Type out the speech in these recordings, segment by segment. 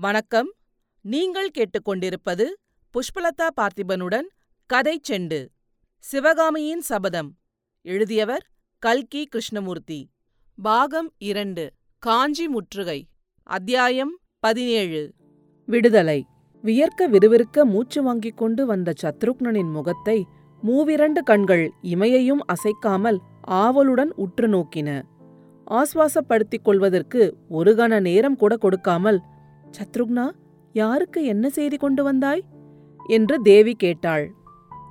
வணக்கம். நீங்கள் கேட்டுக்கொண்டிருப்பது புஷ்பலதா பார்த்திபனுடன் கதை செண்டு சிவகாமியின் சபதம். எழுதியவர் கல்கி கிருஷ்ணமூர்த்தி. பாகம் இரண்டு காஞ்சி முற்றுகை அத்தியாயம் பதினேழு. விடுதலை. வியர்க்க விறுவிறுக்க மூச்சு வாங்கிக் கொண்டு வந்த சத்ருக்னனின் முகத்தை மூவிரண்டு கண்கள் இமையையும் அசைக்காமல் ஆவலுடன் உற்று நோக்கின. ஆஸ்வாசப்படுத்திக் கொள்வதற்கு ஒரு கண நேரம் கூட கொடுக்காமல் சத்ருக்னா யாருக்கு என்ன செய்தி கொண்டு வந்தாய்? என்று தேவி கேட்டாள்.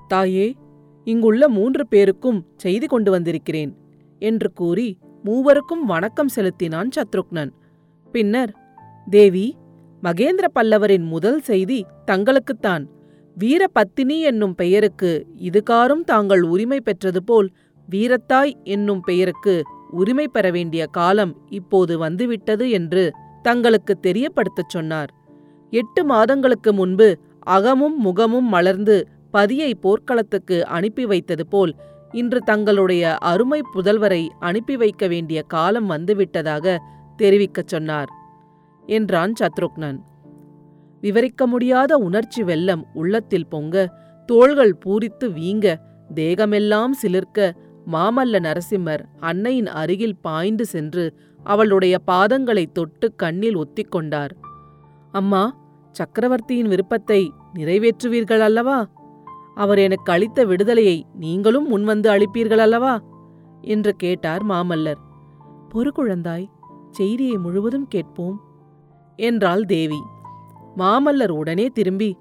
தாயே இங்குள்ள மூன்று பேருக்கும் செய்தி கொண்டு வந்திருக்கிறேன் என்று கூறி மூவருக்கும் வணக்கம் செலுத்தினான் சத்ருக்னன். பின்னர் தேவி மகேந்திர பல்லவரின் முதல் செய்தி தங்களுக்குத்தான். வீரபத்தினி என்னும் பெயருக்கு இதுகாரும் தாங்கள் உரிமை பெற்றது போல் வீரத்தாய் என்னும் பெயருக்கு உரிமை பெற வேண்டிய காலம் இப்போது வந்துவிட்டது என்று தங்களுக்கு தெரியப்படுத்தச் சொன்னார். எட்டு மாதங்களுக்கு முன்பு அகமும் முகமும் மலர்ந்து பதியை போர்க்களத்துக்கு அனுப்பி வைத்தது போல் இன்று தங்களுடைய அருமை புதல்வரை அனுப்பி வைக்க வேண்டிய காலம் வந்துவிட்டதாக தெரிவிக்கச் சொன்னார் என்றான் சத்ருக்னன். விவரிக்க முடியாத உணர்ச்சி வெள்ளம் உள்ளத்தில் பொங்க தோள்கள் பூரித்து வீங்க தேகமெல்லாம் சிலிர்க்க மாமல்ல நரசிம்மர் அன்னையின் அருகில் பாய்ந்து சென்று அவளுடைய பாதங்களை தொட்டு கண்ணில் ஒத்திக்கொண்டார். அம்மா சக்கரவர்த்தியின் விருப்பத்தை நிறைவேற்றுவீர்கள் அல்லவா? அவர் எனக்கு அளித்த விடுதலையை நீங்களும் முன்வந்து அளிப்பீர்கள் அல்லவா? என்று கேட்டார் மாமல்லர். பொறுக்குழந்தாய் செய்தியை முழுவதும் கேட்போம் என்றாள் தேவி. மாமல்லர் உடனே திரும்பி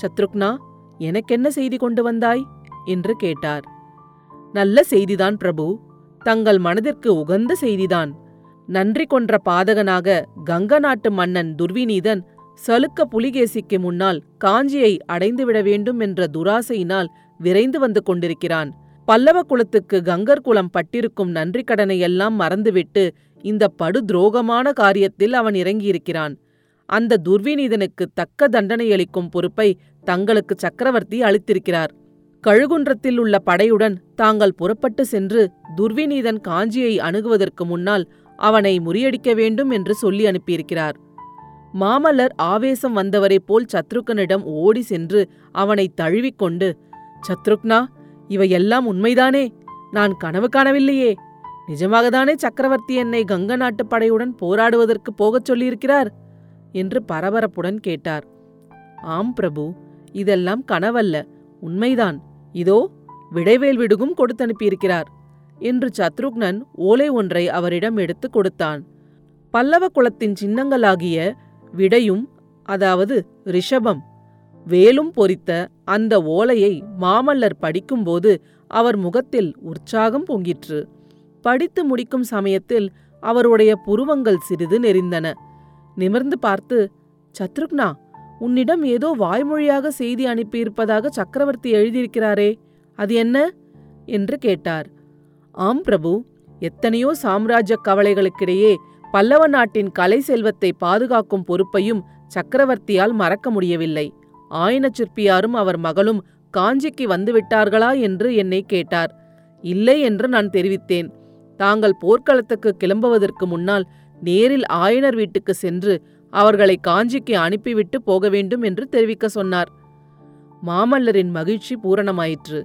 சத்ருக்னா எனக்கென்ன செய்தி கொண்டு வந்தாய்? என்று கேட்டார். நல்ல செய்திதான் பிரபு தங்கள் மனதிற்கு உகந்த செய்திதான். நன்றி கொன்ற பாதகனாக கங்க நாட்டு மன்னன் துர்விநீதன் சலுக்க புலிகேசிக்கு முன்னால் காஞ்சியை அடைந்துவிட வேண்டும் என்ற துராசையினால் விரைந்து வந்து கொண்டிருக்கிறான். பல்லவ குலத்துக்கு கங்கர் குலம் பட்டிருக்கும் நன்றி கடனையெல்லாம் மறந்துவிட்டு இந்த படு துரோகமான காரியத்தில் அவன் இறங்கியிருக்கிறான். அந்த துர்விநீதனுக்கு தக்க தண்டனையளிக்கும் பொறுப்பை தங்களுக்கு சக்கரவர்த்தி அளித்திருக்கிறார். கழுகுன்றத்தில் உள்ள படையுடன் தாங்கள் புறப்பட்டு சென்று துர்விநீதன் காஞ்சியை அணுகுவதற்கு முன்னால் அவனை முறியடிக்க வேண்டும் என்று சொல்லி அனுப்பியிருக்கிறார். மாமல்லர் ஆவேசம் வந்தவரைப் போல் சத்ருக்கனிடம் ஓடி சென்று அவனை தழுவிக்கொண்டு சத்ருக்னா இவையெல்லாம் உண்மைதானே? நான் கனவு காணவில்லையே. நிஜமாகத்தானே சக்கரவர்த்தி என்னை கங்க நாட்டுப் படையுடன் போராடுவதற்கு போகச் சொல்லியிருக்கிறார்? என்று பரபரப்புடன் கேட்டார். ஆம் பிரபு இதெல்லாம் கனவல்ல. உண்மைதான். இதோ விடைவேல் விடுகும் கொடுத்தனுப்பியிருக்கிறார். என்று சத்ருக்னன் ஓலை ஒன்றை அவரிடம் எடுத்து கொடுத்தான். பல்லவ குலத்தின் சின்னங்களாகிய விடையும் அதாவது ரிஷபம் வேலும் பொறித்த அந்த ஓலையை மாமல்லர் படிக்கும்போது அவர் முகத்தில் உற்சாகம் பொங்கிற்று. படித்து முடிக்கும் சமயத்தில் அவருடைய புருவங்கள் சிறிது நெறிந்தன நிமிர்ந்து பார்த்து சத்ருக்னா உன்னிடம் ஏதோ வாய்மொழியாக செய்தி அனுப்பியிருப்பதாக சக்கரவர்த்தி எழுதியிருக்கிறாரே அது என்ன? என்று கேட்டார். ஆம் பிரபு. எத்தனையோ சாம்ராஜ்ய கவலைகளுக்கிடையே பல்லவ நாட்டின் கலை செல்வத்தை பாதுகாக்கும் பொறுப்பையும் சக்கரவர்த்தியால் மறக்க முடியவில்லை. ஆயன சிற்பியாரும் அவர் மகளும் காஞ்சிக்கு வந்துவிட்டார்களா என்று என்னை கேட்டார். இல்லை என்று நான் தெரிவித்தேன். தாங்கள் போர்க்களத்துக்கு கிளம்புவதற்கு முன்னால் நேரில் ஆயனர் வீட்டுக்கு சென்று அவர்களை காஞ்சிக்கு அனுப்பிவிட்டு போக வேண்டும் என்று தெரிவிக்க சொன்னார். மாமல்லரின் மகிழ்ச்சி பூரணமாயிற்று.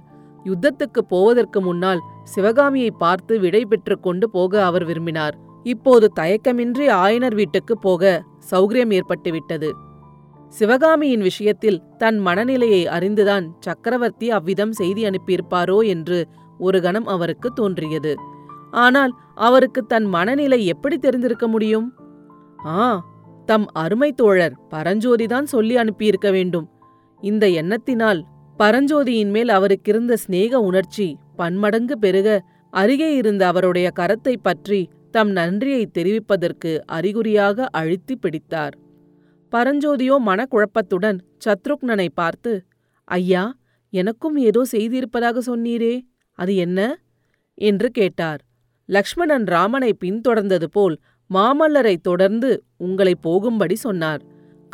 யுத்தத்துக்கு போவதற்கு முன்னால் சிவகாமியை பார்த்து விடை பெற்று கொண்டு போக அவர் விரும்பினார். இப்போது தயக்கமின்றி ஆயனர் வீட்டுக்கு போக சௌகரியம் ஏற்பட்டுவிட்டது. சிவகாமியின் விஷயத்தில் தன் மனநிலையை அறிந்துதான் சக்கரவர்த்தி அவ்விதம் செய்தி அனுப்பியிருப்பாரோ என்று ஒரு கணம் அவருக்கு தோன்றியது. ஆனால் அவருக்கு தன் மனநிலை எப்படி தெரிந்திருக்க முடியும்? ஆ தம் அருமை தோழர் பரஞ்சோதிதான் சொல்லி அனுப்பியிருக்க வேண்டும். இந்த எண்ணத்தினால் பரஞ்சோதியின் மேல் அவருக்கிருந்த சிநேக உணர்ச்சி பன்மடங்கு பெருக அருகே இருந்த அவருடைய கரத்தை பற்றி தம் நன்றியை தெரிவிப்பதற்கு அறிகுறியாக அழுத்தி பிடித்தார். பரஞ்சோதியோ மனக்குழப்பத்துடன் சத்ருக்னனை பார்த்து ஐயா எனக்கும் ஏதோ செய்திருப்பதாக சொன்னீரே அது என்ன என்று கேட்டார். லக்ஷ்மணன் ராமனை பின்தொடர்ந்தது போல் மாமல்லரை தொடர்ந்து உங்களை போகும்படி சொன்னார்.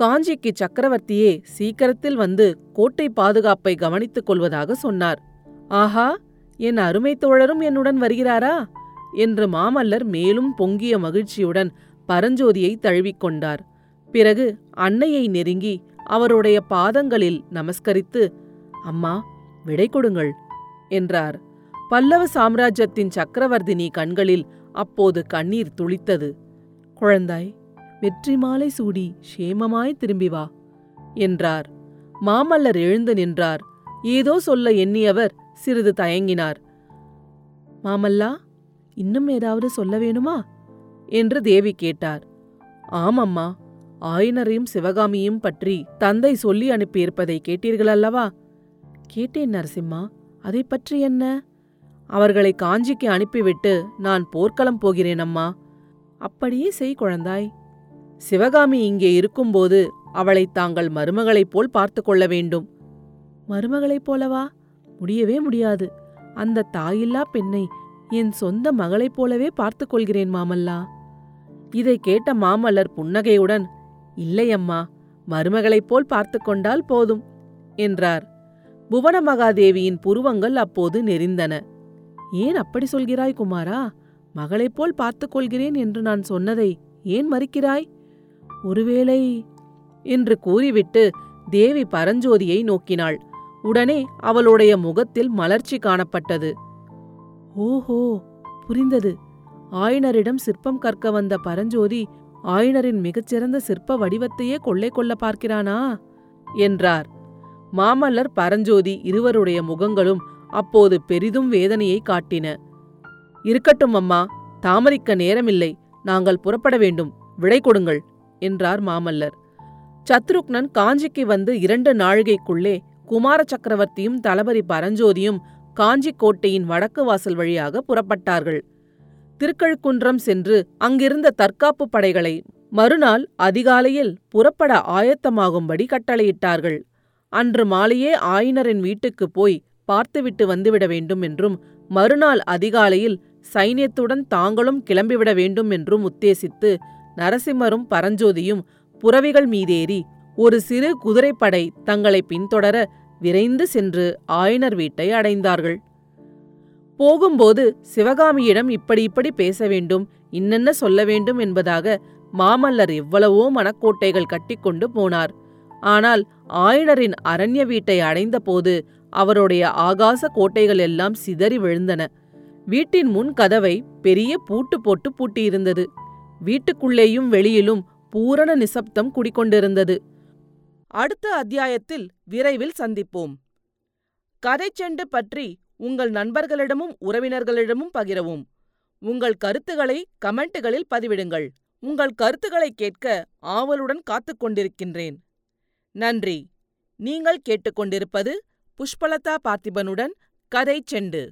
காஞ்சிக்கு சக்கரவர்த்தியே சீக்கிரத்தில் வந்து கோட்டை பாதுகாப்பை கவனித்துக் கொள்வதாக சொன்னார். ஆஹா என் அருமை தோழரும் என்னுடன் வருகிறாரா? என்று மாமல்லர் மேலும் பொங்கிய மகிழ்ச்சியுடன் பரஞ்சோதியை தழுவிக்கொண்டார் பிறகு அன்னையை நெருங்கி அவருடைய பாதங்களில் நமஸ்கரித்து அம்மா விடை கொடுங்கள் என்றார். பல்லவ சாம்ராஜ்யத்தின் சக்கரவர்த்தினி கண்களில் அப்போது கண்ணீர் துளித்தது. குழந்தாய் வெற்றி மாலை சூடி சேமமாய் திரும்பி வா என்றார். மாமல்லர் எழுந்து நின்றார். ஏதோ சொல்ல எண்ணியவர் சிறிது தயங்கினார். மாமல்லா இன்னும் ஏதாவது சொல்ல வேணுமா? என்று தேவி கேட்டார். ஆமம்மா ஆயனரையும் சிவகாமியும் பற்றி தந்தை சொல்லி அனுப்பியிருப்பதை கேட்டீர்கள் அல்லவா கேட்டேன் நரசிம்மா அதை பற்றி என்ன? அவர்களை காஞ்சிக்கு அனுப்பிவிட்டு நான் போர்க்களம் போகிறேன் அம்மா அப்படியே செய் குழந்தாய் சிவகாமி இங்கே இருக்கும்போது அவளை தாங்கள் மருமகளைப் போல் பார்த்து கொள்ள வேண்டும். மருமகளைப் போலவா? முடியவே முடியாது. அந்த தாயில்லா பெண்ணை என் சொந்த மகளைப் போலவே பார்த்து கொள்கிறேன் மாமல்லா. இதை கேட்ட மாமல்லர் புன்னகையுடன் இல்லையம்மா மருமகளைப் போல் பார்த்து கொண்டால் போதும் என்றார். புவன மகாதேவியின் புருவங்கள் அப்போது நெறிந்தன ஏன் அப்படி சொல்கிறாய் குமாரா? மகளைப் போல் பார்த்துக் கொள்கிறேன் என்று நான் சொன்னதை ஏன் மறுக்கிறாய்? ஒருவேளை என்று கூறிவிட்டு தேவி பரஞ்சோதியை நோக்கினாள். உடனே அவளுடைய முகத்தில் மலர்ச்சி காணப்பட்டது. ஓஹோ புரிந்தது. ஆயனரிடம் சிற்பம் கற்க வந்த பரஞ்சோதி ஆயனரின் மிகச்சிறந்த சிற்ப வடிவத்தையே கொள்ளை கொள்ள பார்க்கிறானா? என்றார். மாமல்லர் பரஞ்சோதி இருவருடைய முகங்களும் அப்போது பெரிதும் வேதனையை காட்டின. இருக்கட்டும் அம்மா தாமரிக்க நேரமில்லை. நாங்கள் புறப்பட வேண்டும். விடை கொடுங்கள். என்றார் மாமல்லர். சத்ருக்னன் காஞ்சிக்கு வந்து இரண்டு நாழிகைக்குள்ளே குமார சக்கரவர்த்தியும் தளபதி பரஞ்சோதியும் காஞ்சி கோட்டையின் வடக்கு வாசல் வழியாக புறப்பட்டார்கள். திருக்கழுக்குன்றம் சென்று அங்கிருந்த தற்காப்பு படைகளை மறுநாள் அதிகாலையில் புறப்பட ஆயத்தமாகும்படி கட்டளையிட்டார்கள். அன்று மாலையே ஆயினரின் வீட்டுக்குப் போய் பார்த்துவிட்டு வந்துவிட வேண்டும் என்றும் மறுநாள் அதிகாலையில் சைன்யத்துடன் தாங்களும் கிளம்பிவிட வேண்டும் என்றும் உத்தேசித்து நரசிம்மரும் பரஞ்சோதியும் புறவிகள் மீதேறி ஒரு சிறு குதிரைப்படை தங்களை பின்தொடர விரைந்து சென்று ஆயனர் வீட்டை அடைந்தார்கள். போகும்போது சிவகாமியிடம் இப்படி இப்படி பேச வேண்டும் இன்னென்ன சொல்ல வேண்டும் என்பதாக மாமல்லர் எவ்வளவோ மனக்கோட்டைகள் கட்டிக்கொண்டு போனார். ஆனால் ஆயனரின் அரண்ய வீட்டை அடைந்தபோது அவருடைய ஆகாச கோட்டைகள் எல்லாம் சிதறி விழுந்தன. வீட்டின் முன் கதவை பெரிய பூட்டு போட்டு பூட்டியிருந்தது. வீட்டுக்குள்ளேயும் வெளியிலும் பூரண நிசப்தம் குடிக்கொண்டிருந்தது அடுத்த அத்தியாயத்தில் விரைவில் சந்திப்போம். கதைச்செண்டு பற்றி உங்கள் நண்பர்களிடமும் உறவினர்களிடமும் பகிரவும். உங்கள் கருத்துக்களை கமெண்ட்டுகளில் பதிவிடுங்கள். உங்கள் கருத்துக்களை கேட்க ஆவலுடன் காத்துக் கொண்டிருக்கின்றேன். நன்றி. நீங்கள் கேட்டுக்கொண்டிருப்பது புஷ்பலதா பார்த்திபனுடன் கதை செண்டு.